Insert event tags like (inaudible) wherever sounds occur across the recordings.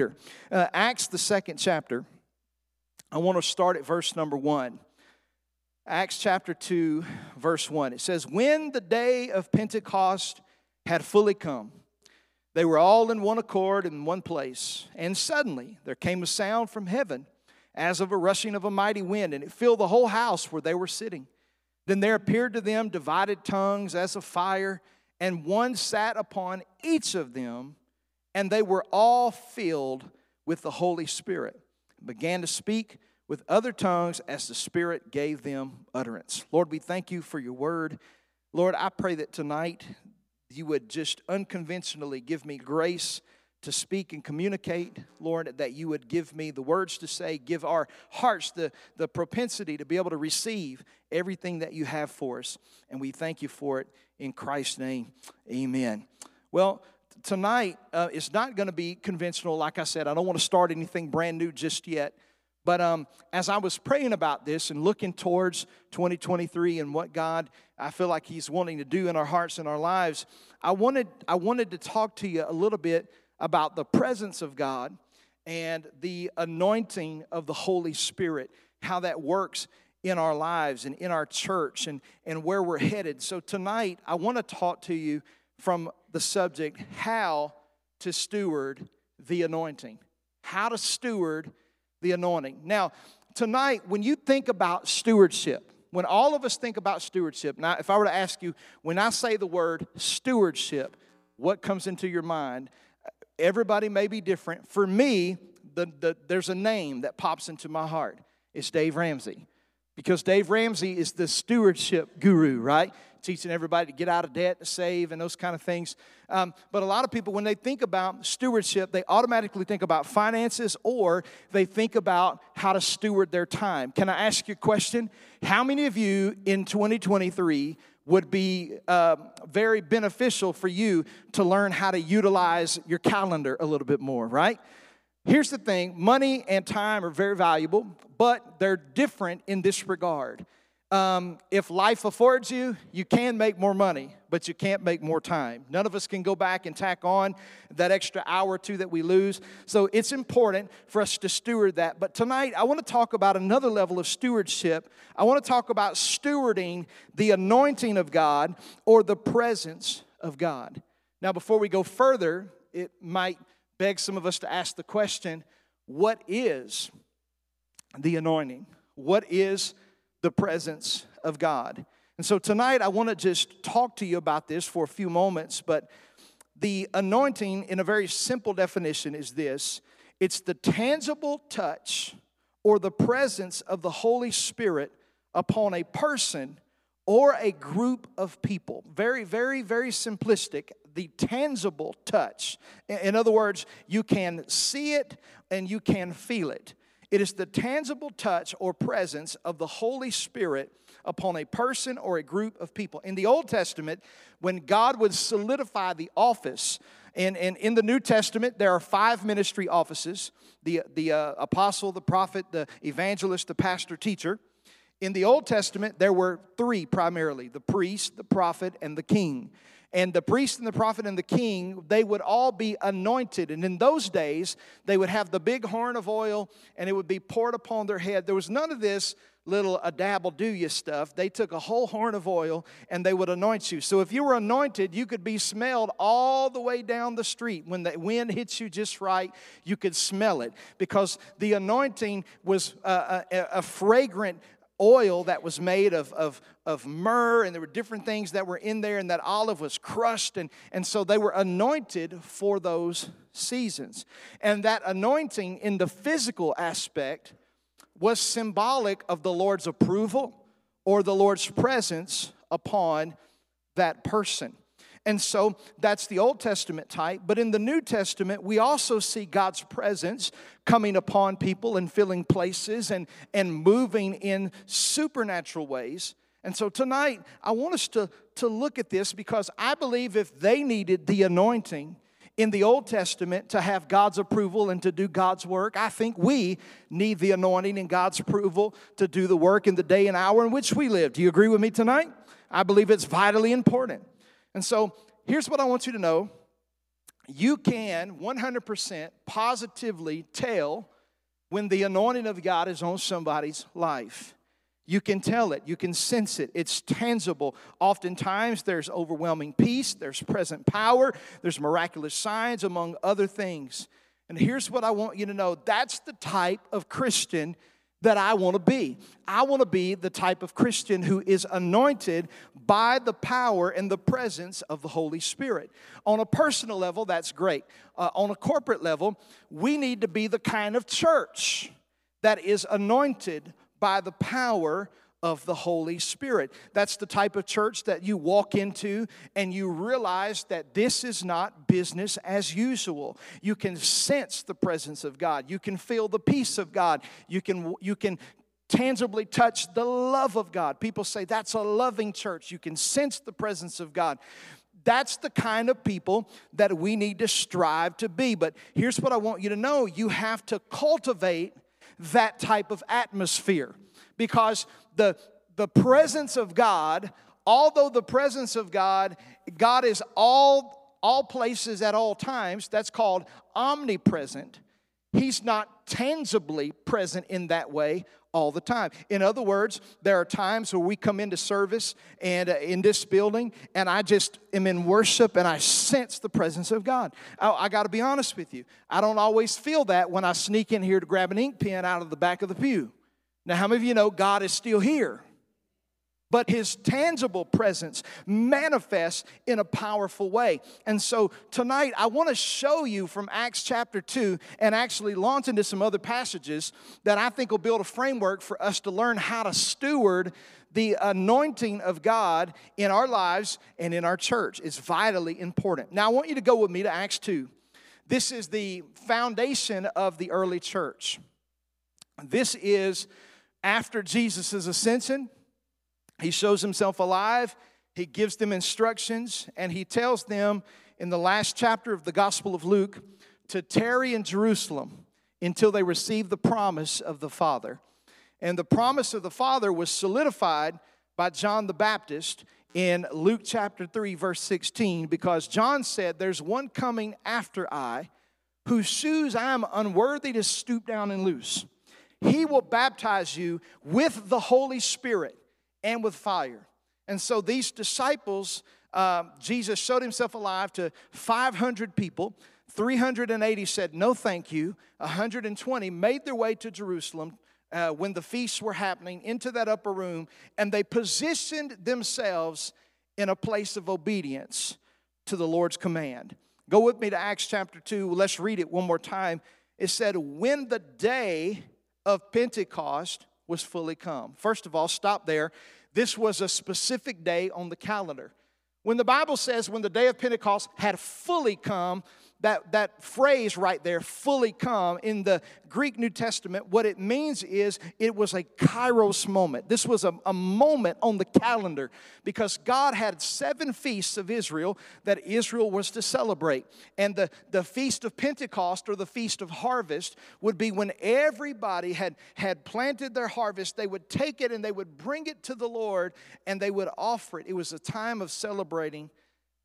Uh, Acts, the second chapter, I want to start at verse number one. Acts chapter 2, verse 1. It says, When the day of Pentecost had fully come, they were all in one accord in one place, and suddenly there came a sound from heaven as of a rushing of a mighty wind, and it filled the whole house where they were sitting. Then there appeared to them divided tongues as of fire, and one sat upon each of them, and they were all filled with the Holy Spirit, began to speak with other tongues as the Spirit gave them utterance. Lord, we thank you for your word. Lord, I pray that tonight you would just unconventionally give me grace to speak and communicate, Lord, that you would give me the words to say, give our hearts the, the propensity to be able to receive everything that you have for us. And we thank you for it in Christ's name. Amen. Well, tonight uh, is not going to be conventional. Like I said, I don't want to start anything brand new just yet. But um, as I was praying about this and looking towards 2023 and what God I feel like He's wanting to do in our hearts and our lives, I wanted I wanted to talk to you a little bit about the presence of God and the anointing of the Holy Spirit, how that works in our lives and in our church and, and where we're headed. So tonight I want to talk to you from the subject how to steward the anointing. How to steward the anointing. Now, tonight, when you think about stewardship, when all of us think about stewardship, now, if I were to ask you, when I say the word stewardship, what comes into your mind? Everybody may be different. For me, the, the, there's a name that pops into my heart. It's Dave Ramsey. Because Dave Ramsey is the stewardship guru, right? Teaching everybody to get out of debt, to save, and those kind of things. Um, but a lot of people, when they think about stewardship, they automatically think about finances or they think about how to steward their time. Can I ask you a question? How many of you in 2023 would be uh, very beneficial for you to learn how to utilize your calendar a little bit more, right? Here's the thing money and time are very valuable, but they're different in this regard. Um, if life affords you, you can make more money, but you can't make more time. None of us can go back and tack on that extra hour or two that we lose. So it's important for us to steward that. But tonight, I want to talk about another level of stewardship. I want to talk about stewarding the anointing of God or the presence of God. Now, before we go further, it might beg some of us to ask the question what is the anointing? What is the presence of God. And so tonight I want to just talk to you about this for a few moments, but the anointing, in a very simple definition, is this it's the tangible touch or the presence of the Holy Spirit upon a person or a group of people. Very, very, very simplistic. The tangible touch. In other words, you can see it and you can feel it. It is the tangible touch or presence of the Holy Spirit upon a person or a group of people. In the Old Testament, when God would solidify the office, and, and in the New Testament, there are five ministry offices the, the uh, apostle, the prophet, the evangelist, the pastor, teacher. In the Old Testament, there were three primarily the priest, the prophet, and the king. And the priest and the prophet and the king, they would all be anointed. And in those days, they would have the big horn of oil and it would be poured upon their head. There was none of this little a dabble do you stuff. They took a whole horn of oil and they would anoint you. So if you were anointed, you could be smelled all the way down the street. When the wind hits you just right, you could smell it because the anointing was a, a, a fragrant oil that was made of, of, of myrrh, and there were different things that were in there, and that olive was crushed. And, and so they were anointed for those seasons. And that anointing in the physical aspect was symbolic of the Lord's approval or the Lord's presence upon that person. And so that's the Old Testament type. But in the New Testament, we also see God's presence coming upon people and filling places and, and moving in supernatural ways. And so tonight, I want us to, to look at this because I believe if they needed the anointing in the Old Testament to have God's approval and to do God's work, I think we need the anointing and God's approval to do the work in the day and hour in which we live. Do you agree with me tonight? I believe it's vitally important. And so here's what I want you to know you can 100% positively tell when the anointing of God is on somebody's life. You can tell it, you can sense it, it's tangible. Oftentimes, there's overwhelming peace, there's present power, there's miraculous signs, among other things. And here's what I want you to know that's the type of Christian that I want to be. I want to be the type of Christian who is anointed by the power and the presence of the Holy Spirit. On a personal level, that's great. Uh, on a corporate level, we need to be the kind of church that is anointed by the power of the Holy Spirit. That's the type of church that you walk into and you realize that this is not business as usual. You can sense the presence of God. You can feel the peace of God. You can you can tangibly touch the love of God. People say that's a loving church. You can sense the presence of God. That's the kind of people that we need to strive to be. But here's what I want you to know you have to cultivate that type of atmosphere because the, the presence of God, although the presence of God, God is all, all places at all times, that's called omnipresent. He's not tangibly present in that way all the time. In other words, there are times where we come into service and uh, in this building, and I just am in worship and I sense the presence of God. I, I got to be honest with you. I don't always feel that when I sneak in here to grab an ink pen out of the back of the pew. Now, how many of you know God is still here? But his tangible presence manifests in a powerful way. And so tonight, I want to show you from Acts chapter 2 and actually launch into some other passages that I think will build a framework for us to learn how to steward the anointing of God in our lives and in our church. It's vitally important. Now, I want you to go with me to Acts 2. This is the foundation of the early church. This is after Jesus' ascension, he shows himself alive, he gives them instructions, and he tells them in the last chapter of the Gospel of Luke to tarry in Jerusalem until they receive the promise of the Father. And the promise of the Father was solidified by John the Baptist in Luke chapter 3, verse 16, because John said, There's one coming after I, whose shoes I am unworthy to stoop down and loose. He will baptize you with the Holy Spirit and with fire. And so these disciples, uh, Jesus showed himself alive to 500 people. 380 said, No, thank you. 120 made their way to Jerusalem uh, when the feasts were happening into that upper room, and they positioned themselves in a place of obedience to the Lord's command. Go with me to Acts chapter 2. Let's read it one more time. It said, When the day of Pentecost was fully come. First of all, stop there. This was a specific day on the calendar. When the Bible says when the day of Pentecost had fully come, that, that phrase right there, fully come, in the Greek New Testament, what it means is it was a kairos moment. This was a, a moment on the calendar because God had seven feasts of Israel that Israel was to celebrate. And the, the Feast of Pentecost or the Feast of Harvest would be when everybody had, had planted their harvest, they would take it and they would bring it to the Lord and they would offer it. It was a time of celebrating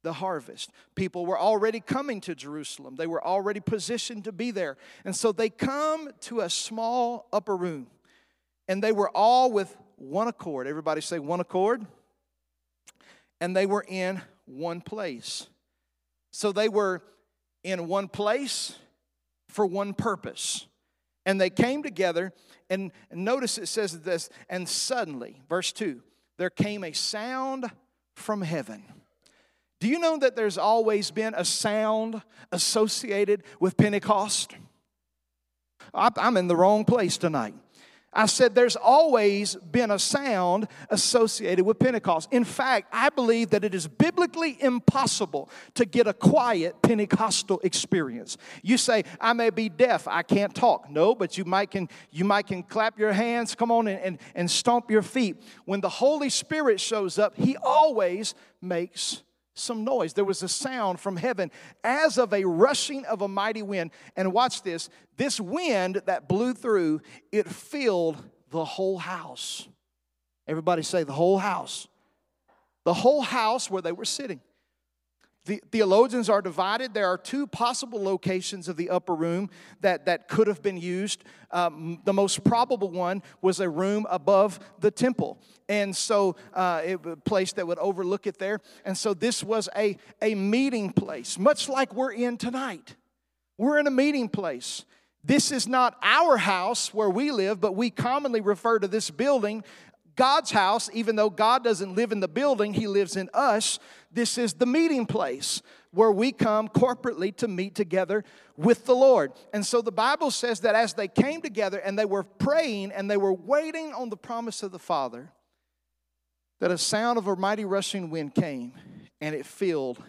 the harvest. People were already coming to Jerusalem, they were already positioned to be there. And so they come to a small upper room, and they were all with one accord. Everybody say one accord. And they were in one place. So they were in one place for one purpose. And they came together, and notice it says this, and suddenly, verse 2, there came a sound from heaven do you know that there's always been a sound associated with Pentecost? I'm in the wrong place tonight. I said there's always been a sound associated with Pentecost. In fact, I believe that it is biblically impossible to get a quiet Pentecostal experience. You say, I may be deaf, I can't talk. No, but you might can you might can clap your hands, come on and, and, and stomp your feet. When the Holy Spirit shows up, he always makes some noise. There was a sound from heaven as of a rushing of a mighty wind. And watch this this wind that blew through, it filled the whole house. Everybody say, the whole house. The whole house where they were sitting. The theologians are divided. There are two possible locations of the upper room that, that could have been used. Um, the most probable one was a room above the temple. And so, uh, it, a place that would overlook it there. And so, this was a, a meeting place, much like we're in tonight. We're in a meeting place. This is not our house where we live, but we commonly refer to this building God's house, even though God doesn't live in the building, He lives in us. This is the meeting place where we come corporately to meet together with the Lord. And so the Bible says that as they came together and they were praying and they were waiting on the promise of the Father, that a sound of a mighty rushing wind came and it filled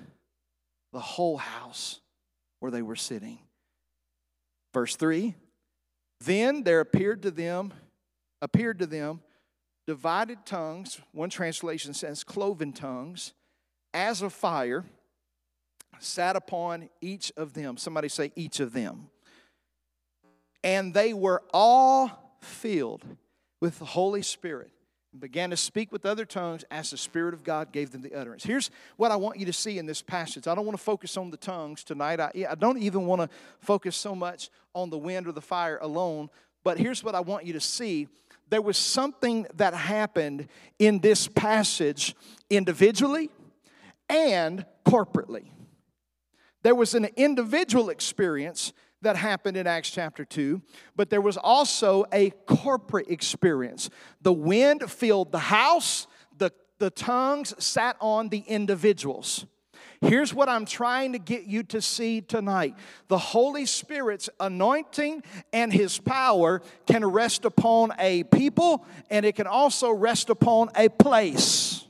the whole house where they were sitting. Verse 3 Then there appeared to them, appeared to them, divided tongues, one translation says cloven tongues, as a fire, sat upon each of them. Somebody say, each of them. And they were all filled with the Holy Spirit and began to speak with other tongues as the Spirit of God gave them the utterance. Here's what I want you to see in this passage. I don't want to focus on the tongues tonight. I, I don't even want to focus so much on the wind or the fire alone, but here's what I want you to see there was something that happened in this passage individually and corporately. There was an individual experience that happened in Acts chapter 2, but there was also a corporate experience. The wind filled the house, the, the tongues sat on the individuals. Here's what I'm trying to get you to see tonight the Holy Spirit's anointing and His power can rest upon a people, and it can also rest upon a place.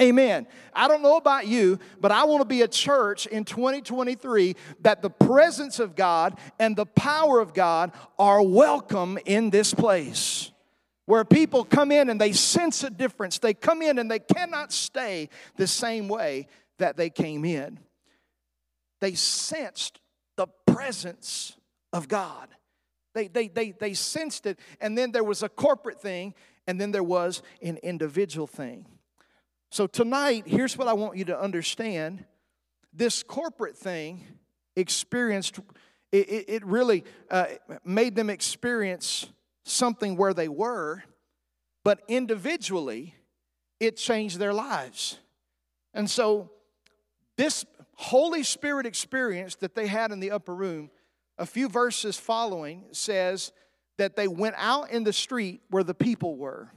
Amen. I don't know about you, but I want to be a church in 2023 that the presence of God and the power of God are welcome in this place. Where people come in and they sense a difference. They come in and they cannot stay the same way that they came in. They sensed the presence of God. They, they, they, they sensed it, and then there was a corporate thing, and then there was an individual thing. So, tonight, here's what I want you to understand this corporate thing experienced, it, it, it really uh, made them experience something where they were, but individually, it changed their lives. And so, this Holy Spirit experience that they had in the upper room, a few verses following says that they went out in the street where the people were.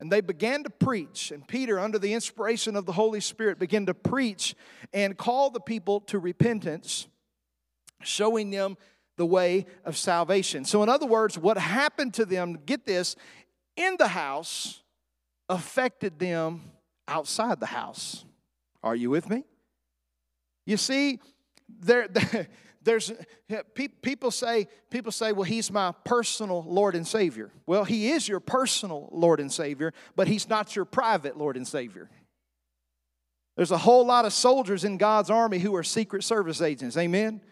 And they began to preach. And Peter, under the inspiration of the Holy Spirit, began to preach and call the people to repentance, showing them the way of salvation. So, in other words, what happened to them, get this, in the house affected them outside the house. Are you with me? You see, there, (laughs) there's people say people say, well, he's my personal Lord and Savior. Well, he is your personal Lord and Savior, but he's not your private Lord and Savior. There's a whole lot of soldiers in God's army who are secret service agents. Amen.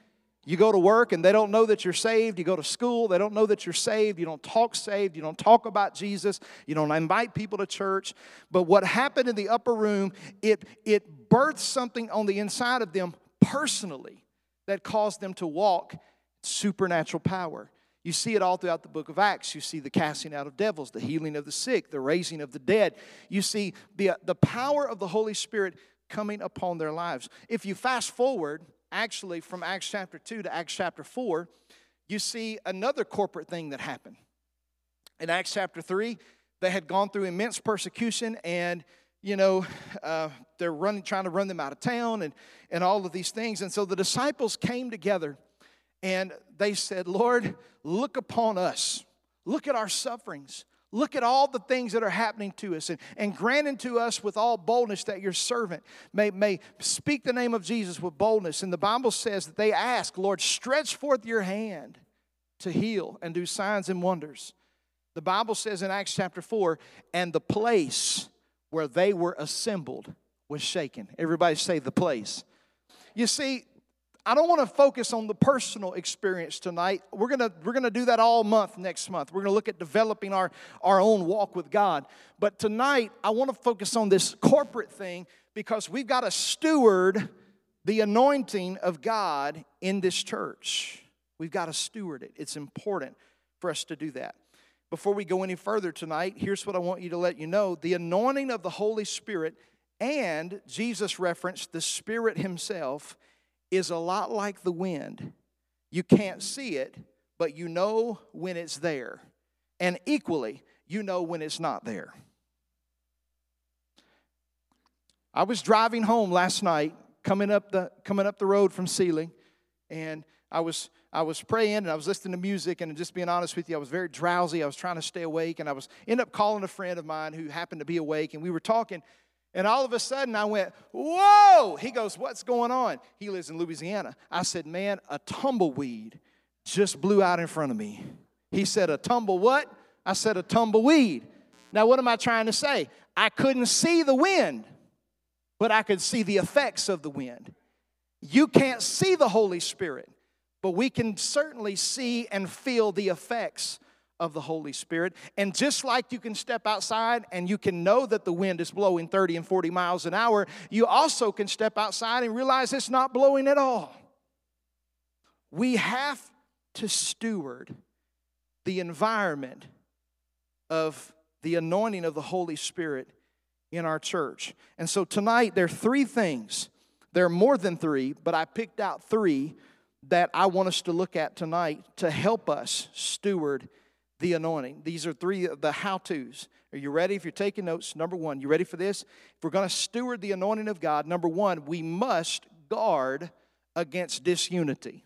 You go to work and they don't know that you're saved. You go to school, they don't know that you're saved. You don't talk saved. You don't talk about Jesus. You don't invite people to church. But what happened in the upper room, it, it birthed something on the inside of them personally that caused them to walk supernatural power. You see it all throughout the book of Acts. You see the casting out of devils, the healing of the sick, the raising of the dead. You see the, the power of the Holy Spirit coming upon their lives. If you fast forward, actually from Acts chapter 2 to Acts chapter 4, you see another corporate thing that happened. In Acts chapter 3, they had gone through immense persecution and you know uh, they're running trying to run them out of town and, and all of these things and so the disciples came together and they said lord look upon us look at our sufferings Look at all the things that are happening to us and, and grant unto us with all boldness that your servant may, may speak the name of Jesus with boldness. And the Bible says that they ask, Lord, stretch forth your hand to heal and do signs and wonders. The Bible says in Acts chapter 4, and the place where they were assembled was shaken. Everybody say the place. You see, I don't want to focus on the personal experience tonight. We're going to we're going to do that all month next month. We're going to look at developing our our own walk with God. But tonight I want to focus on this corporate thing because we've got to steward the anointing of God in this church. We've got to steward it. It's important for us to do that. Before we go any further tonight, here's what I want you to let you know the anointing of the Holy Spirit and Jesus referenced the Spirit Himself is a lot like the wind. You can't see it, but you know when it's there. And equally, you know when it's not there. I was driving home last night, coming up the coming up the road from Sealing, and I was I was praying and I was listening to music and just being honest with you, I was very drowsy. I was trying to stay awake, and I was end up calling a friend of mine who happened to be awake, and we were talking. And all of a sudden, I went, Whoa! He goes, What's going on? He lives in Louisiana. I said, Man, a tumbleweed just blew out in front of me. He said, A tumble what? I said, A tumbleweed. Now, what am I trying to say? I couldn't see the wind but I could see the effects of the wind. You can't see the Holy Spirit, but we can certainly see and feel the effects of the Holy Spirit. And just like you can step outside and you can know that the wind is blowing 30 and 40 miles an hour, you also can step outside and realize it's not blowing at all. We have to steward the environment of the anointing of the Holy Spirit in our church. And so tonight, there are three things. There are more than three, but I picked out three that I want us to look at tonight to help us steward the anointing. These are three of the how to's. Are you ready? If you're taking notes, number one, you ready for this? If we're going to steward the anointing of God, number one, we must guard against disunity.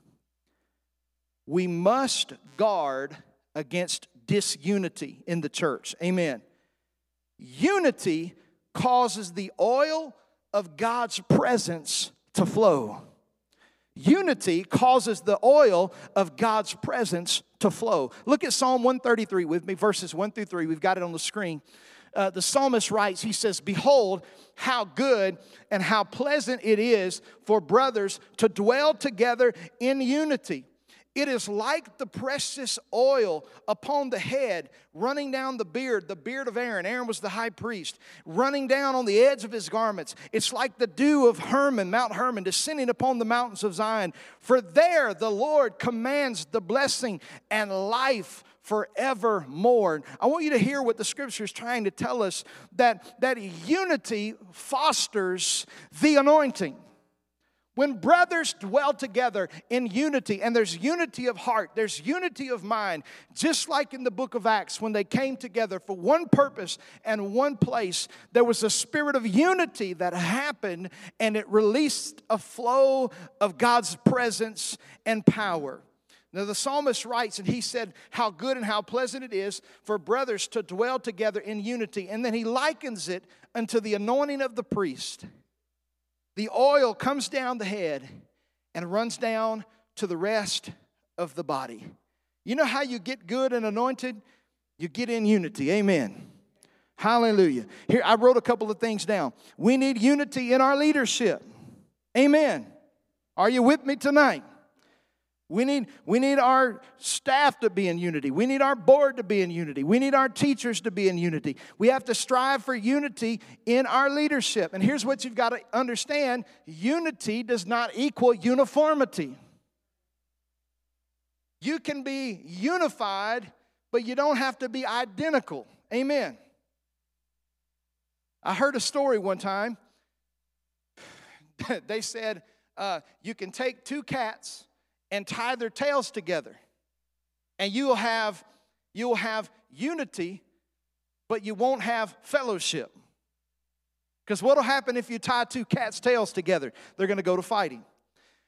We must guard against disunity in the church. Amen. Unity causes the oil of God's presence to flow. Unity causes the oil of God's presence to flow. Look at Psalm 133 with me, verses 1 through 3. We've got it on the screen. Uh, the psalmist writes, he says, Behold, how good and how pleasant it is for brothers to dwell together in unity. It is like the precious oil upon the head, running down the beard, the beard of Aaron. Aaron was the high priest, running down on the edge of his garments. It's like the dew of Hermon, Mount Hermon, descending upon the mountains of Zion. For there the Lord commands the blessing and life forevermore. I want you to hear what the scripture is trying to tell us that, that unity fosters the anointing. When brothers dwell together in unity, and there's unity of heart, there's unity of mind, just like in the book of Acts, when they came together for one purpose and one place, there was a spirit of unity that happened, and it released a flow of God's presence and power. Now, the psalmist writes, and he said, How good and how pleasant it is for brothers to dwell together in unity. And then he likens it unto the anointing of the priest the oil comes down the head and runs down to the rest of the body. You know how you get good and anointed? You get in unity. Amen. Hallelujah. Here, I wrote a couple of things down. We need unity in our leadership. Amen. Are you with me tonight? We need, we need our staff to be in unity. We need our board to be in unity. We need our teachers to be in unity. We have to strive for unity in our leadership. And here's what you've got to understand unity does not equal uniformity. You can be unified, but you don't have to be identical. Amen. I heard a story one time. (laughs) they said uh, you can take two cats and tie their tails together. And you will have you will have unity, but you won't have fellowship. Because what'll happen if you tie two cats' tails together? They're going to go to fighting.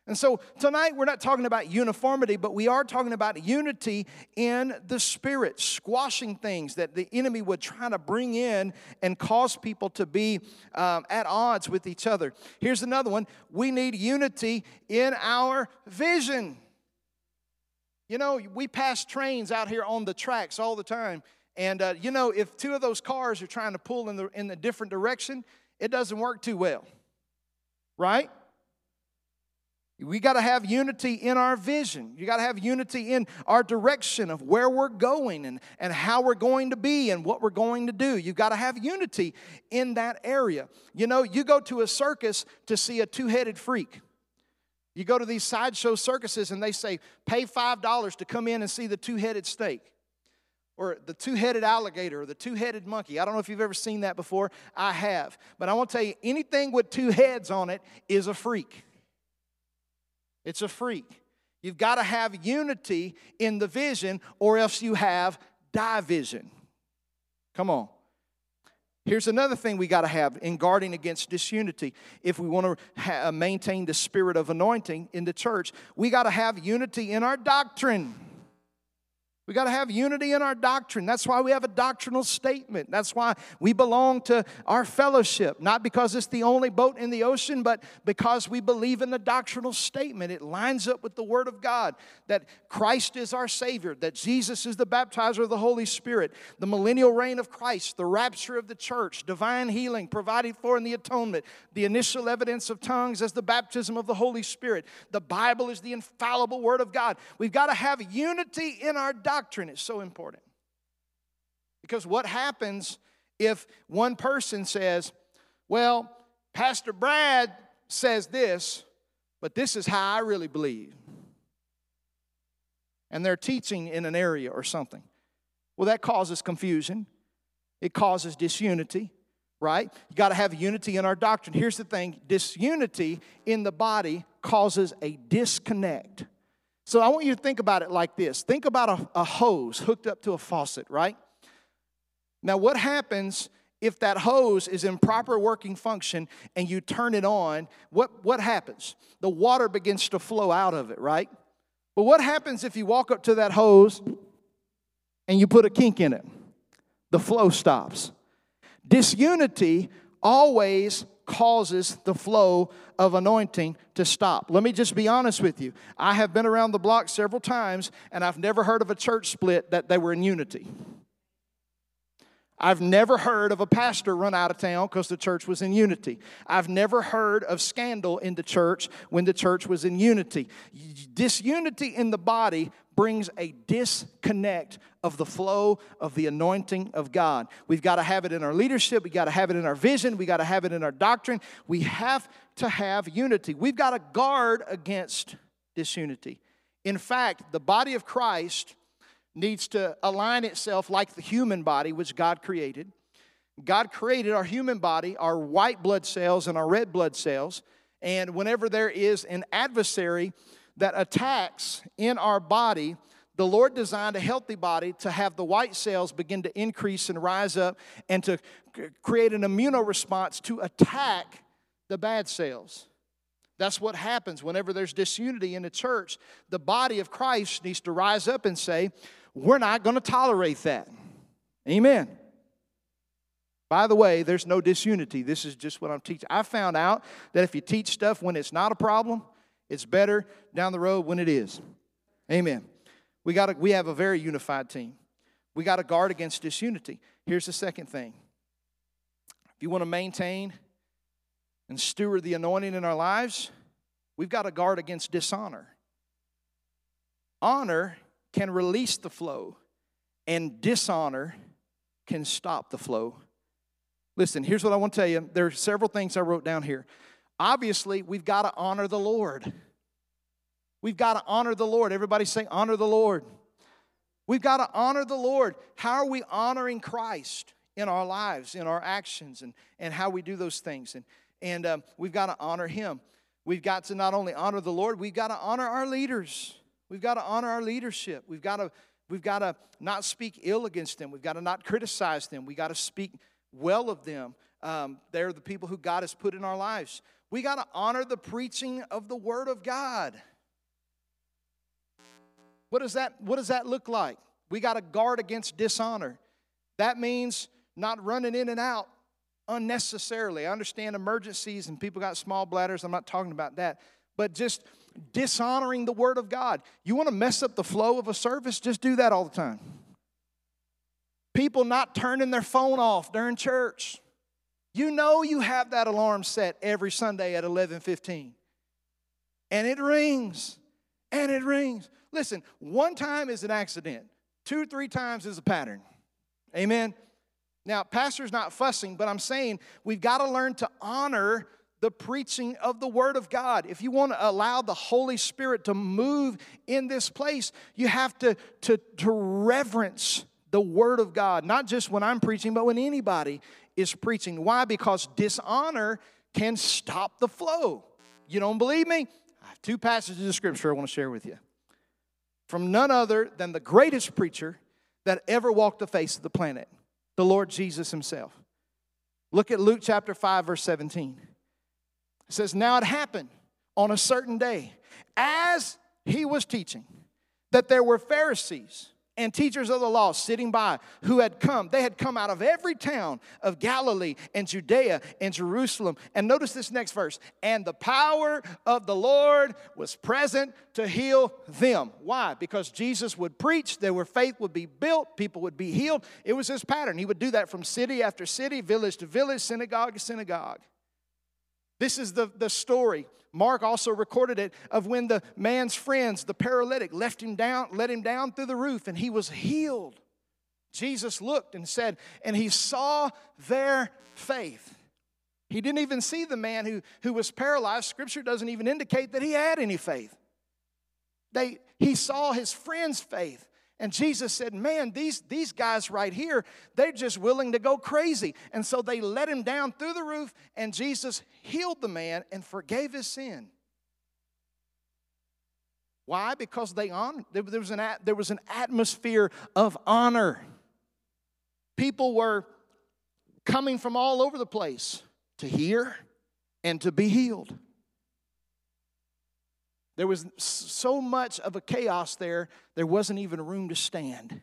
And so tonight we're not talking about uniformity, but we are talking about unity in the spirit, squashing things that the enemy would try to bring in and cause people to be um, at odds with each other. Here's another one we need unity in our vision. You know, we pass trains out here on the tracks all the time. And, uh, you know, if two of those cars are trying to pull in the, in a different direction, it doesn't work too well. Right? We got to have unity in our vision. You got to have unity in our direction of where we're going and, and how we're going to be and what we're going to do. You've got to have unity in that area. You know, you go to a circus to see a two headed freak. You go to these sideshow circuses and they say, pay $5 to come in and see the two headed snake or the two headed alligator or the two headed monkey. I don't know if you've ever seen that before. I have. But I want to tell you anything with two heads on it is a freak. It's a freak. You've got to have unity in the vision, or else you have division. Come on. Here's another thing we got to have in guarding against disunity. If we want to ha- uh, maintain the spirit of anointing in the church, we got to have unity in our doctrine. We got to have unity in our doctrine. That's why we have a doctrinal statement. That's why we belong to our fellowship. Not because it's the only boat in the ocean, but because we believe in the doctrinal statement. It lines up with the Word of God that Christ is our Savior, that Jesus is the baptizer of the Holy Spirit, the millennial reign of Christ, the rapture of the church, divine healing provided for in the atonement, the initial evidence of tongues as the baptism of the Holy Spirit. The Bible is the infallible Word of God. We've got to have unity in our doctrine doctrine is so important. Because what happens if one person says, Well, Pastor Brad says this, but this is how I really believe? And they're teaching in an area or something. Well, that causes confusion, it causes disunity, right? You got to have unity in our doctrine. Here's the thing disunity in the body causes a disconnect. So I want you to think about it like this think about a, a hose hooked up to a faucet, right? Now, what happens if that hose is in proper working function and you turn it on? What, what happens? The water begins to flow out of it, right? But what happens if you walk up to that hose and you put a kink in it? The flow stops. Disunity always causes the flow of anointing to stop. Let me just be honest with you. I have been around the block several times and I've never heard of a church split that they were in unity. I've never heard of a pastor run out of town because the church was in unity. I've never heard of scandal in the church when the church was in unity. Disunity in the body brings a disconnect of the flow of the anointing of God. We've got to have it in our leadership, we got to have it in our vision, we got to have it in our doctrine. We have to have unity. We've got to guard against disunity. In fact, the body of Christ needs to align itself like the human body which God created. God created our human body, our white blood cells and our red blood cells. And whenever there is an adversary that attacks in our body, the Lord designed a healthy body to have the white cells begin to increase and rise up and to create an immunoresponse to attack the bad cells. That's what happens whenever there's disunity in the church. The body of Christ needs to rise up and say, We're not going to tolerate that. Amen. By the way, there's no disunity. This is just what I'm teaching. I found out that if you teach stuff when it's not a problem, it's better down the road when it is. Amen. We, got to, we have a very unified team. We got to guard against disunity. Here's the second thing if you want to maintain and steward the anointing in our lives, we've got to guard against dishonor. Honor can release the flow, and dishonor can stop the flow. Listen, here's what I want to tell you. There are several things I wrote down here. Obviously, we've got to honor the Lord. We've got to honor the Lord. Everybody say, honor the Lord. We've got to honor the Lord. How are we honoring Christ in our lives, in our actions, and, and how we do those things? And, and um, we've got to honor Him. We've got to not only honor the Lord, we've got to honor our leaders. We've got to honor our leadership. We've got to, we've got to not speak ill against them. We've got to not criticize them. We've got to speak well of them. Um, they're the people who God has put in our lives. We got to honor the preaching of the Word of God. What does that, what does that look like? We got to guard against dishonor. That means not running in and out unnecessarily. I understand emergencies and people got small bladders. I'm not talking about that. But just dishonoring the Word of God. You want to mess up the flow of a service? Just do that all the time. People not turning their phone off during church. You know you have that alarm set every Sunday at 11:15. And it rings. And it rings. Listen, one time is an accident. Two, three times is a pattern. Amen. Now, pastor's not fussing, but I'm saying we've got to learn to honor the preaching of the Word of God. If you want to allow the Holy Spirit to move in this place, you have to, to, to reverence the Word of God, not just when I'm preaching, but when anybody is preaching. Why? Because dishonor can stop the flow. You don't believe me? I have two passages of Scripture I want to share with you. From none other than the greatest preacher that ever walked the face of the planet, the Lord Jesus Himself. Look at Luke chapter 5, verse 17. It says, Now it happened on a certain day, as he was teaching, that there were Pharisees and teachers of the law sitting by who had come. They had come out of every town of Galilee and Judea and Jerusalem. And notice this next verse. And the power of the Lord was present to heal them. Why? Because Jesus would preach, their faith would be built, people would be healed. It was his pattern. He would do that from city after city, village to village, synagogue to synagogue. This is the, the story. Mark also recorded it of when the man's friends, the paralytic, left him down, let him down through the roof, and he was healed. Jesus looked and said, and he saw their faith. He didn't even see the man who, who was paralyzed. Scripture doesn't even indicate that he had any faith. They, he saw his friend's faith. And Jesus said, Man, these, these guys right here, they're just willing to go crazy. And so they let him down through the roof, and Jesus healed the man and forgave his sin. Why? Because they honored, there was an, there was an atmosphere of honor. People were coming from all over the place to hear and to be healed. There was so much of a chaos there, there wasn't even room to stand.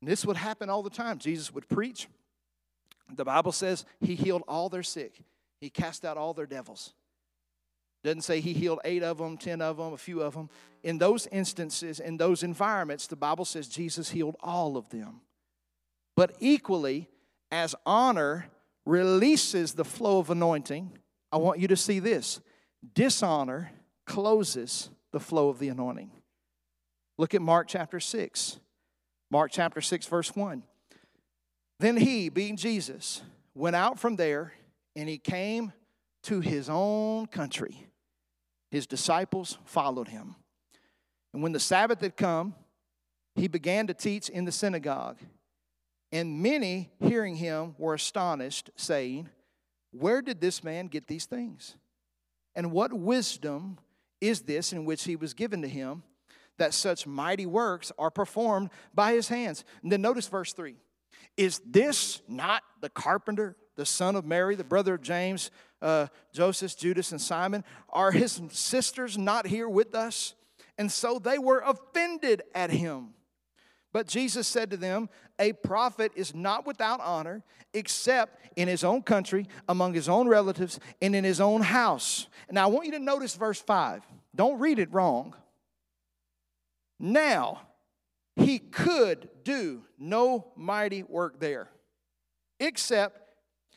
And this would happen all the time. Jesus would preach. The Bible says he healed all their sick, he cast out all their devils. Doesn't say he healed eight of them, ten of them, a few of them. In those instances, in those environments, the Bible says Jesus healed all of them. But equally, as honor releases the flow of anointing, I want you to see this dishonor closes the flow of the anointing. Look at Mark chapter 6. Mark chapter 6, verse 1. Then he, being Jesus, went out from there and he came to his own country. His disciples followed him. And when the Sabbath had come, he began to teach in the synagogue. And many, hearing him, were astonished, saying, where did this man get these things? And what wisdom is this in which he was given to him that such mighty works are performed by his hands? And then notice verse 3 Is this not the carpenter, the son of Mary, the brother of James, uh, Joseph, Judas, and Simon? Are his sisters not here with us? And so they were offended at him. But Jesus said to them, A prophet is not without honor except in his own country, among his own relatives, and in his own house. Now I want you to notice verse 5. Don't read it wrong. Now, he could do no mighty work there, except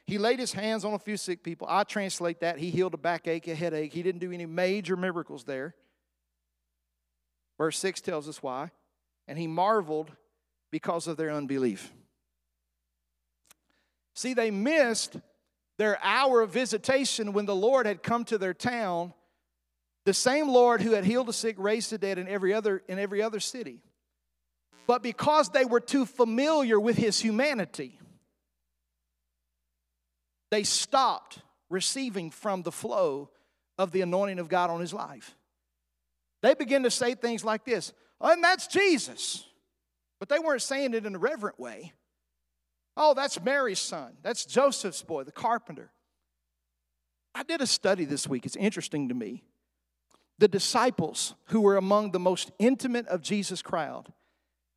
he laid his hands on a few sick people. I translate that. He healed a backache, a headache. He didn't do any major miracles there. Verse 6 tells us why and he marveled because of their unbelief. See, they missed their hour of visitation when the Lord had come to their town, the same Lord who had healed the sick, raised the dead in every other, in every other city. But because they were too familiar with his humanity, they stopped receiving from the flow of the anointing of God on his life. They began to say things like this and that's Jesus. But they weren't saying it in a reverent way. Oh, that's Mary's son. That's Joseph's boy, the carpenter. I did a study this week. It's interesting to me. The disciples who were among the most intimate of Jesus' crowd.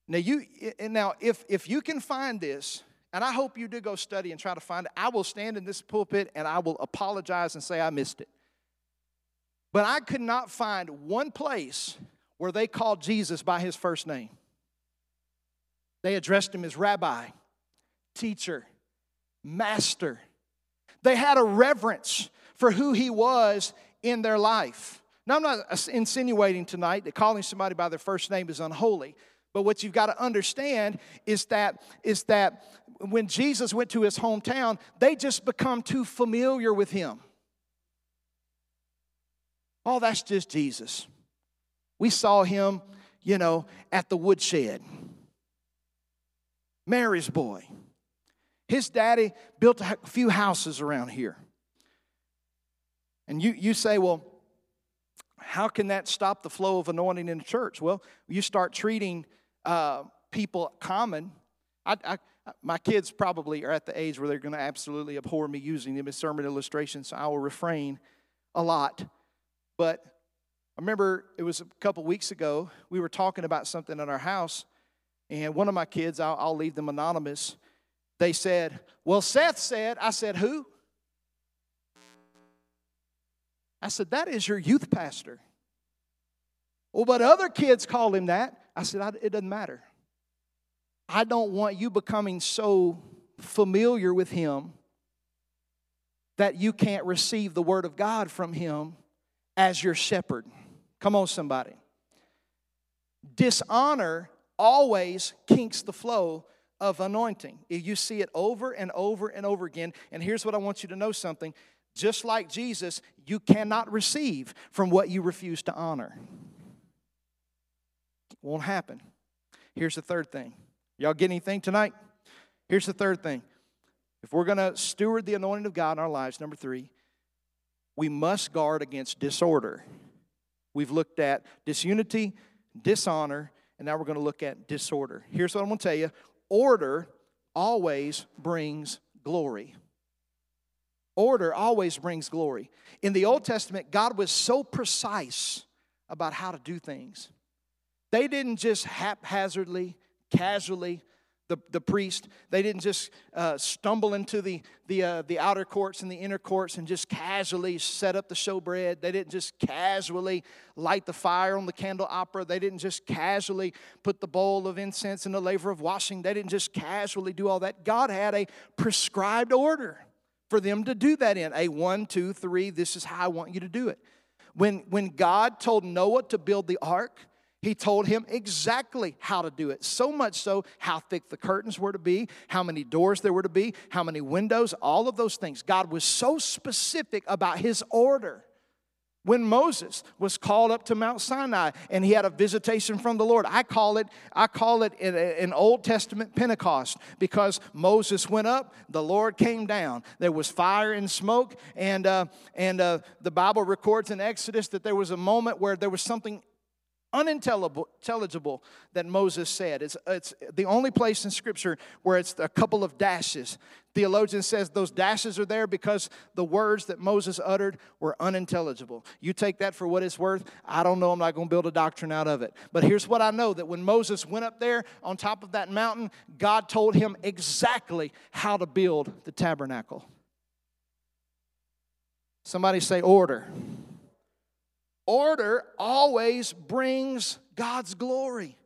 Now, you now if if you can find this, and I hope you do go study and try to find it, I will stand in this pulpit and I will apologize and say I missed it. But I could not find one place where they called Jesus by his first name. They addressed him as rabbi, teacher, master. They had a reverence for who he was in their life. Now, I'm not insinuating tonight that calling somebody by their first name is unholy. But what you've got to understand is that, is that when Jesus went to his hometown, they just become too familiar with him. Oh, that's just Jesus. We saw him, you know, at the woodshed. Mary's boy. His daddy built a few houses around here. And you, you say, well, how can that stop the flow of anointing in the church? Well, you start treating uh, people common. I, I, my kids probably are at the age where they're going to absolutely abhor me using them as sermon illustrations, so I will refrain a lot. But I remember it was a couple weeks ago, we were talking about something in our house, and one of my kids, I'll, I'll leave them anonymous, they said, Well, Seth said, I said, Who? I said, That is your youth pastor. Well, but other kids call him that. I said, It doesn't matter. I don't want you becoming so familiar with him that you can't receive the word of God from him as your shepherd. Come on, somebody. Dishonor always kinks the flow of anointing. You see it over and over and over again. And here's what I want you to know something just like Jesus, you cannot receive from what you refuse to honor. Won't happen. Here's the third thing. Y'all get anything tonight? Here's the third thing. If we're going to steward the anointing of God in our lives, number three, we must guard against disorder. We've looked at disunity, dishonor, and now we're going to look at disorder. Here's what I'm going to tell you order always brings glory. Order always brings glory. In the Old Testament, God was so precise about how to do things. They didn't just haphazardly, casually, the, the priest, they didn't just uh, stumble into the, the, uh, the outer courts and the inner courts and just casually set up the showbread. They didn't just casually light the fire on the candelabra. They didn't just casually put the bowl of incense in the laver of washing. They didn't just casually do all that. God had a prescribed order for them to do that in. A one, two, three, this is how I want you to do it. When, when God told Noah to build the ark, he told him exactly how to do it. So much so, how thick the curtains were to be, how many doors there were to be, how many windows, all of those things. God was so specific about his order. When Moses was called up to Mount Sinai and he had a visitation from the Lord, I call it I call it an Old Testament Pentecost because Moses went up, the Lord came down. There was fire and smoke, and uh, and uh, the Bible records in Exodus that there was a moment where there was something unintelligible that Moses said. It's, it's the only place in Scripture where it's a couple of dashes. Theologian says those dashes are there because the words that Moses uttered were unintelligible. You take that for what it's worth. I don't know. I'm not going to build a doctrine out of it. But here's what I know that when Moses went up there on top of that mountain, God told him exactly how to build the tabernacle. Somebody say order. Order always brings God's glory,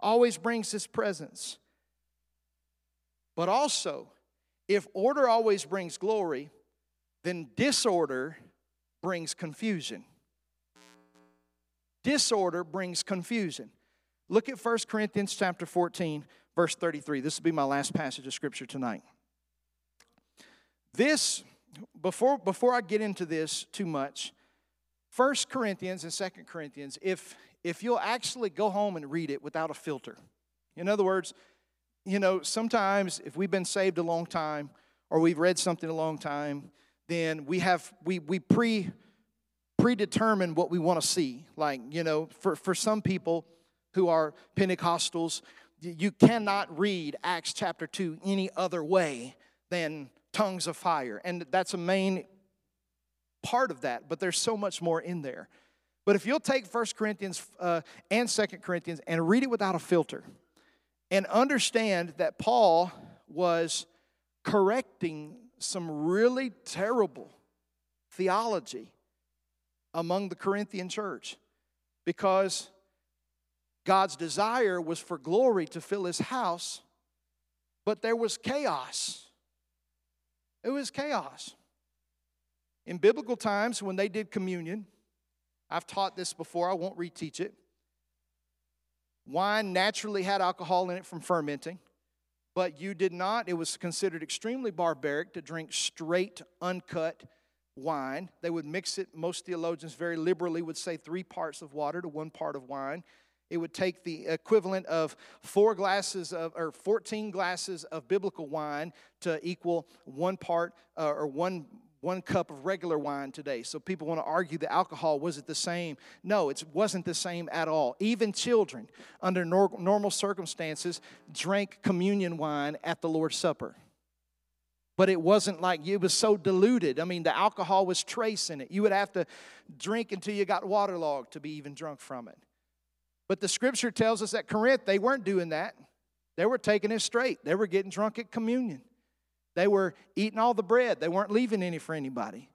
always brings His presence. But also, if order always brings glory, then disorder brings confusion. Disorder brings confusion. Look at 1 Corinthians chapter 14, verse 33. This will be my last passage of scripture tonight. This, before, before I get into this too much, First Corinthians and Second Corinthians, if if you'll actually go home and read it without a filter. In other words, you know, sometimes if we've been saved a long time or we've read something a long time, then we have we we pre predetermine what we want to see. Like, you know, for, for some people who are Pentecostals, you cannot read Acts chapter 2 any other way than tongues of fire. And that's a main part of that, but there's so much more in there. But if you'll take First Corinthians uh, and Second Corinthians and read it without a filter and understand that Paul was correcting some really terrible theology among the Corinthian church because God's desire was for glory to fill his house, but there was chaos. It was chaos. In biblical times, when they did communion, I've taught this before, I won't reteach it. Wine naturally had alcohol in it from fermenting. but you did not. It was considered extremely barbaric to drink straight, uncut wine. They would mix it, most theologians very liberally would say three parts of water to one part of wine. It would take the equivalent of four glasses of, or 14 glasses of biblical wine to equal one part uh, or one one cup of regular wine today. So people want to argue the alcohol was it the same? No, it wasn't the same at all. Even children, under nor- normal circumstances, drank communion wine at the Lord's Supper. But it wasn't like it was so diluted. I mean, the alcohol was trace in it. You would have to drink until you got waterlogged to be even drunk from it. But the scripture tells us at Corinth, they weren't doing that. They were taking it straight. They were getting drunk at communion. They were eating all the bread, they weren't leaving any for anybody.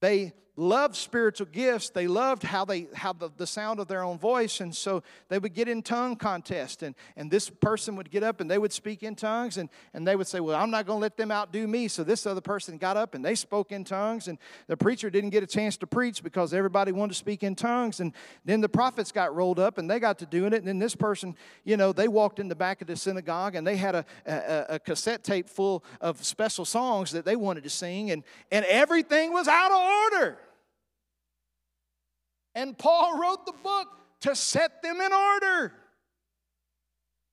They loved spiritual gifts. They loved how they how the, the sound of their own voice. And so they would get in tongue contest. And, and this person would get up and they would speak in tongues. And, and they would say, Well, I'm not going to let them outdo me. So this other person got up and they spoke in tongues. And the preacher didn't get a chance to preach because everybody wanted to speak in tongues. And then the prophets got rolled up and they got to doing it. And then this person, you know, they walked in the back of the synagogue and they had a, a, a cassette tape full of special songs that they wanted to sing. And, and everything was out of order. And Paul wrote the book to set them in order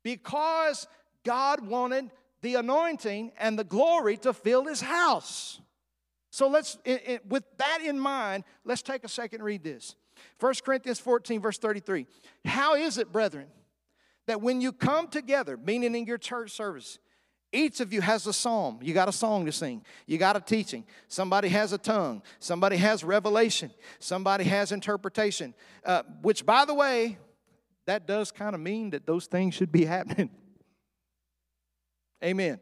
because God wanted the anointing and the glory to fill his house. So let's, it, it, with that in mind, let's take a second read this. 1 Corinthians 14, verse 33. How is it, brethren, that when you come together, meaning in your church service, each of you has a psalm. You got a song to sing. You got a teaching. Somebody has a tongue. Somebody has revelation. Somebody has interpretation. Uh, which, by the way, that does kind of mean that those things should be (laughs) happening. Amen.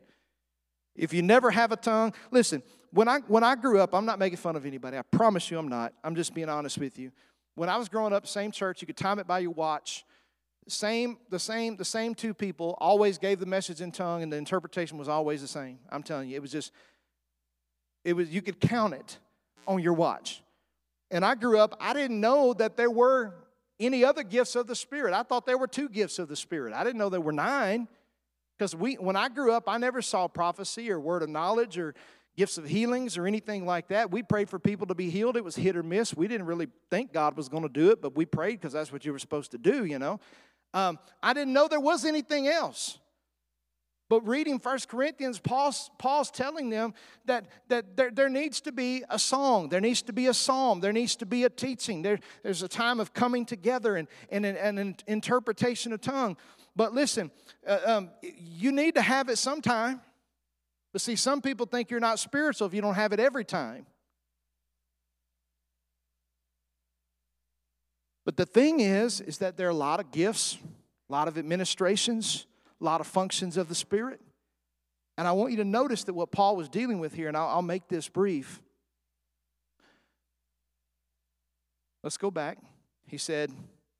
If you never have a tongue, listen, when I, when I grew up, I'm not making fun of anybody. I promise you I'm not. I'm just being honest with you. When I was growing up, same church, you could time it by your watch. Same, the same, the same two people always gave the message in tongue, and the interpretation was always the same. I'm telling you, it was just, it was you could count it on your watch. And I grew up, I didn't know that there were any other gifts of the Spirit. I thought there were two gifts of the Spirit. I didn't know there were nine. Because we when I grew up, I never saw prophecy or word of knowledge or gifts of healings or anything like that. We prayed for people to be healed. It was hit or miss. We didn't really think God was going to do it, but we prayed because that's what you were supposed to do, you know. Um, I didn't know there was anything else. But reading First Corinthians, Paul's, Paul's telling them that, that there, there needs to be a song, there needs to be a psalm, there needs to be a teaching. There, there's a time of coming together and, and, and an interpretation of tongue. But listen, uh, um, you need to have it sometime. But see, some people think you're not spiritual if you don't have it every time. But the thing is, is that there are a lot of gifts, a lot of administrations, a lot of functions of the Spirit. And I want you to notice that what Paul was dealing with here, and I'll, I'll make this brief. Let's go back. He said,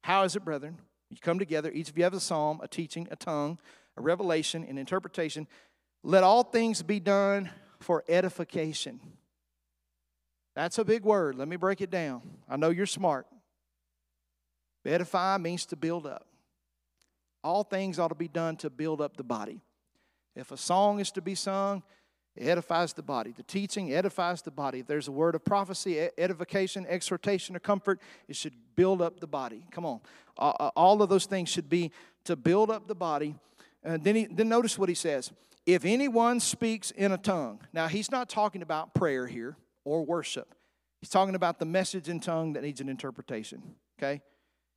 How is it, brethren? You come together, each of you have a psalm, a teaching, a tongue, a revelation, an interpretation. Let all things be done for edification. That's a big word. Let me break it down. I know you're smart. Edify means to build up. All things ought to be done to build up the body. If a song is to be sung, it edifies the body. The teaching edifies the body. If there's a word of prophecy, edification, exhortation, or comfort, it should build up the body. Come on. All of those things should be to build up the body. And then, he, then notice what he says. If anyone speaks in a tongue. Now, he's not talking about prayer here or worship. He's talking about the message in tongue that needs an interpretation. Okay?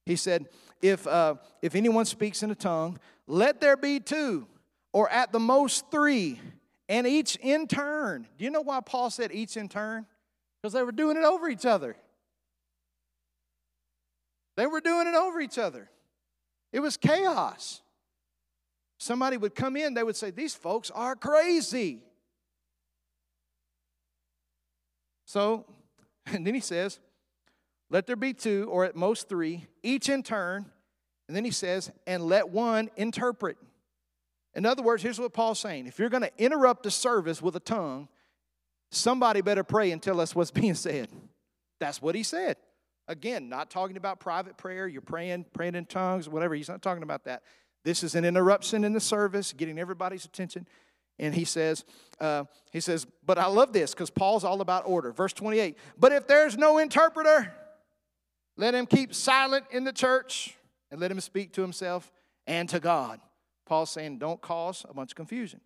He said, if, uh, if anyone speaks in a tongue, let there be two, or at the most three, and each in turn. Do you know why Paul said each in turn? Because they were doing it over each other. They were doing it over each other. It was chaos. Somebody would come in, they would say, These folks are crazy. So, (laughs) and then he says, let there be two, or at most three, each in turn. And then he says, and let one interpret. In other words, here's what Paul's saying if you're going to interrupt the service with a tongue, somebody better pray and tell us what's (laughs) being said. That's what he said. Again, not talking about private prayer, you're praying, praying in tongues, whatever. He's not talking about that. This is an interruption in the service, getting everybody's attention. And he says, uh, he says, but I love this because Paul's all about order. Verse 28. But if there's no interpreter, let him keep silent in the church and let him speak to himself and to God. Paul's saying, don't cause a bunch of confusion.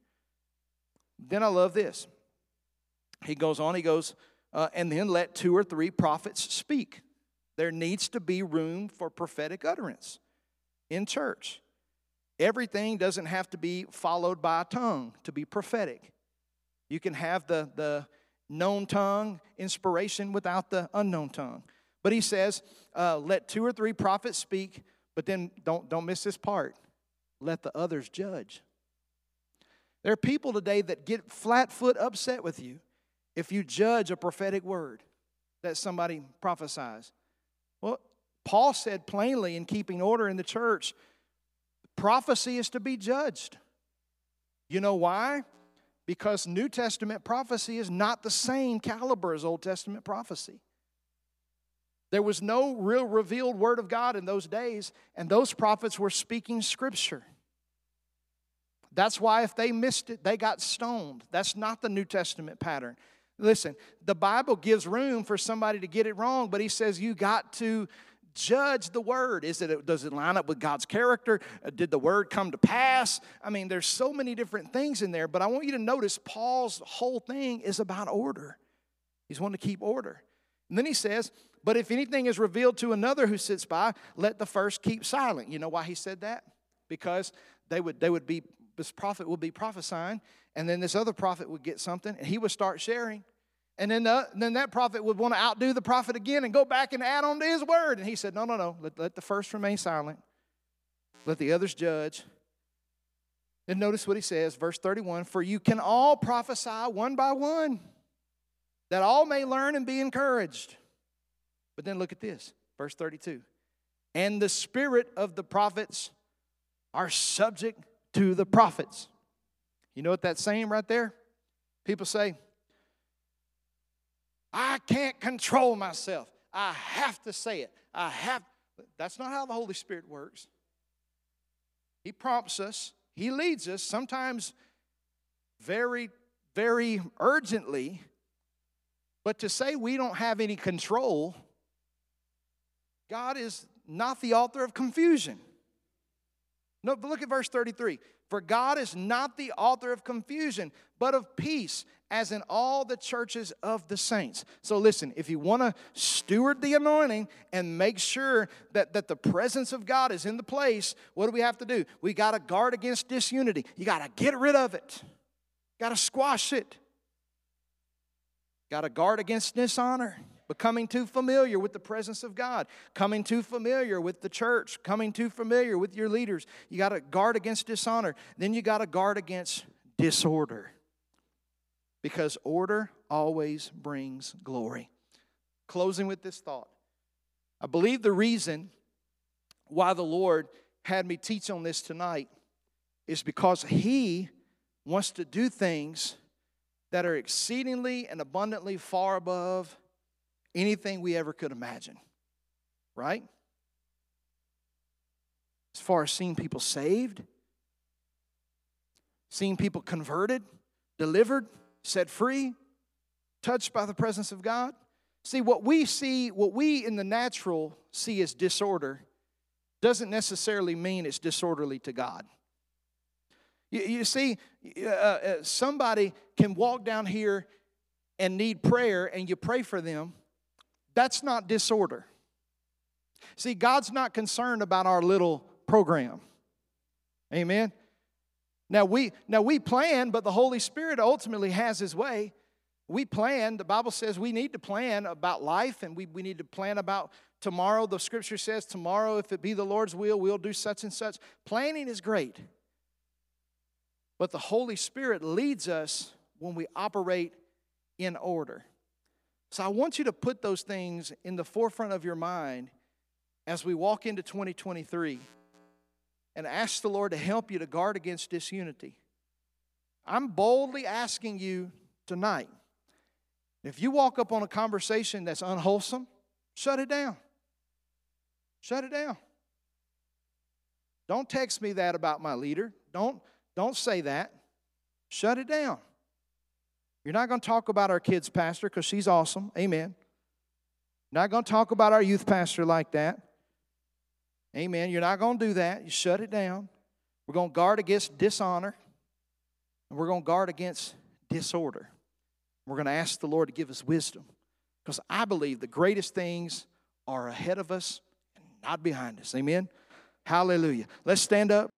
Then I love this. He goes on, he goes, uh, and then let two or three prophets speak. There needs to be room for prophetic utterance in church. Everything doesn't have to be followed by a tongue to be prophetic. You can have the, the known tongue inspiration without the unknown tongue. But he says, uh, let two or three prophets speak, but then don't, don't miss this part. Let the others judge. There are people today that get flat foot upset with you if you judge a prophetic word that somebody prophesies. Well, Paul said plainly in keeping order in the church, prophecy is to be judged. You know why? Because New Testament prophecy is not the same caliber as Old Testament prophecy. There was no real revealed word of God in those days, and those prophets were speaking scripture. That's why if they missed it, they got stoned. That's not the New Testament pattern. Listen, the Bible gives room for somebody to get it wrong, but he says you got to judge the word. Is it does it line up with God's character? Uh, did the word come to pass? I mean, there's so many different things in there, but I want you to notice Paul's whole thing is about order. He's wanting to keep order. And then he says, But if anything is revealed to another who sits by, let the first keep silent. You know why he said that? Because they would they would be this prophet would be prophesying, and then this other prophet would get something, and he would start sharing. And then, the, then that prophet would want to outdo the prophet again and go back and add on to his word. And he said, No, no, no. Let, let the first remain silent. Let the others judge. And notice what he says, verse 31 For you can all prophesy one by one, that all may learn and be encouraged. But then look at this, verse 32. And the spirit of the prophets are subject to the prophets. You know what that's saying right there? People say, I can't control myself. I have to say it. I have. That's not how the Holy Spirit works. He prompts us, He leads us, sometimes very, very urgently. But to say we don't have any control, God is not the author of confusion. No, but look at verse 33. For God is not the author of confusion, but of peace, as in all the churches of the saints. So listen, if you want to steward the anointing and make sure that, that the presence of God is in the place, what do we have to do? We got to guard against disunity. You got to get rid of it, got to squash it, got to guard against dishonor becoming too familiar with the presence of God, coming too familiar with the church, coming too familiar with your leaders. You got to guard against dishonor. Then you got to guard against disorder because order always brings glory. Closing with this thought I believe the reason why the Lord had me teach on this tonight is because He wants to do things that are exceedingly and abundantly far above anything we ever could imagine, right? As far as seeing people saved, seeing people converted, delivered, set free, touched by the presence of God. See, what we see, what we in the natural see as disorder, doesn't necessarily mean it's disorderly to God. You, you see, uh, uh, somebody can walk down here and need prayer, and you pray for them, that's not disorder. See, God's not concerned about our little program. Amen. Now we now we plan, but the Holy Spirit ultimately has his way. We plan, the Bible says we need to plan about life and we, we need to plan about tomorrow. The scripture says tomorrow, if it be the Lord's will, we'll do such and such. Planning is great. But the Holy Spirit leads us when we operate in order. So I want you to put those things in the forefront of your mind as we walk into 2023 and ask the Lord to help you to guard against disunity. I'm boldly asking you tonight if you walk up on a conversation that's unwholesome, shut it down. Shut it down. Don't text me that about my leader. Don't, don't say that. Shut it down. You're not going to talk about our kids' pastor because she's awesome. Amen. Not going to talk about our youth pastor like that. Amen. You're not going to do that. You shut it down. We're going to guard against dishonor, and we're going to guard against disorder. We're going to ask the Lord to give us wisdom because I believe the greatest things are ahead of us and not behind us. Amen. Hallelujah. Let's stand up.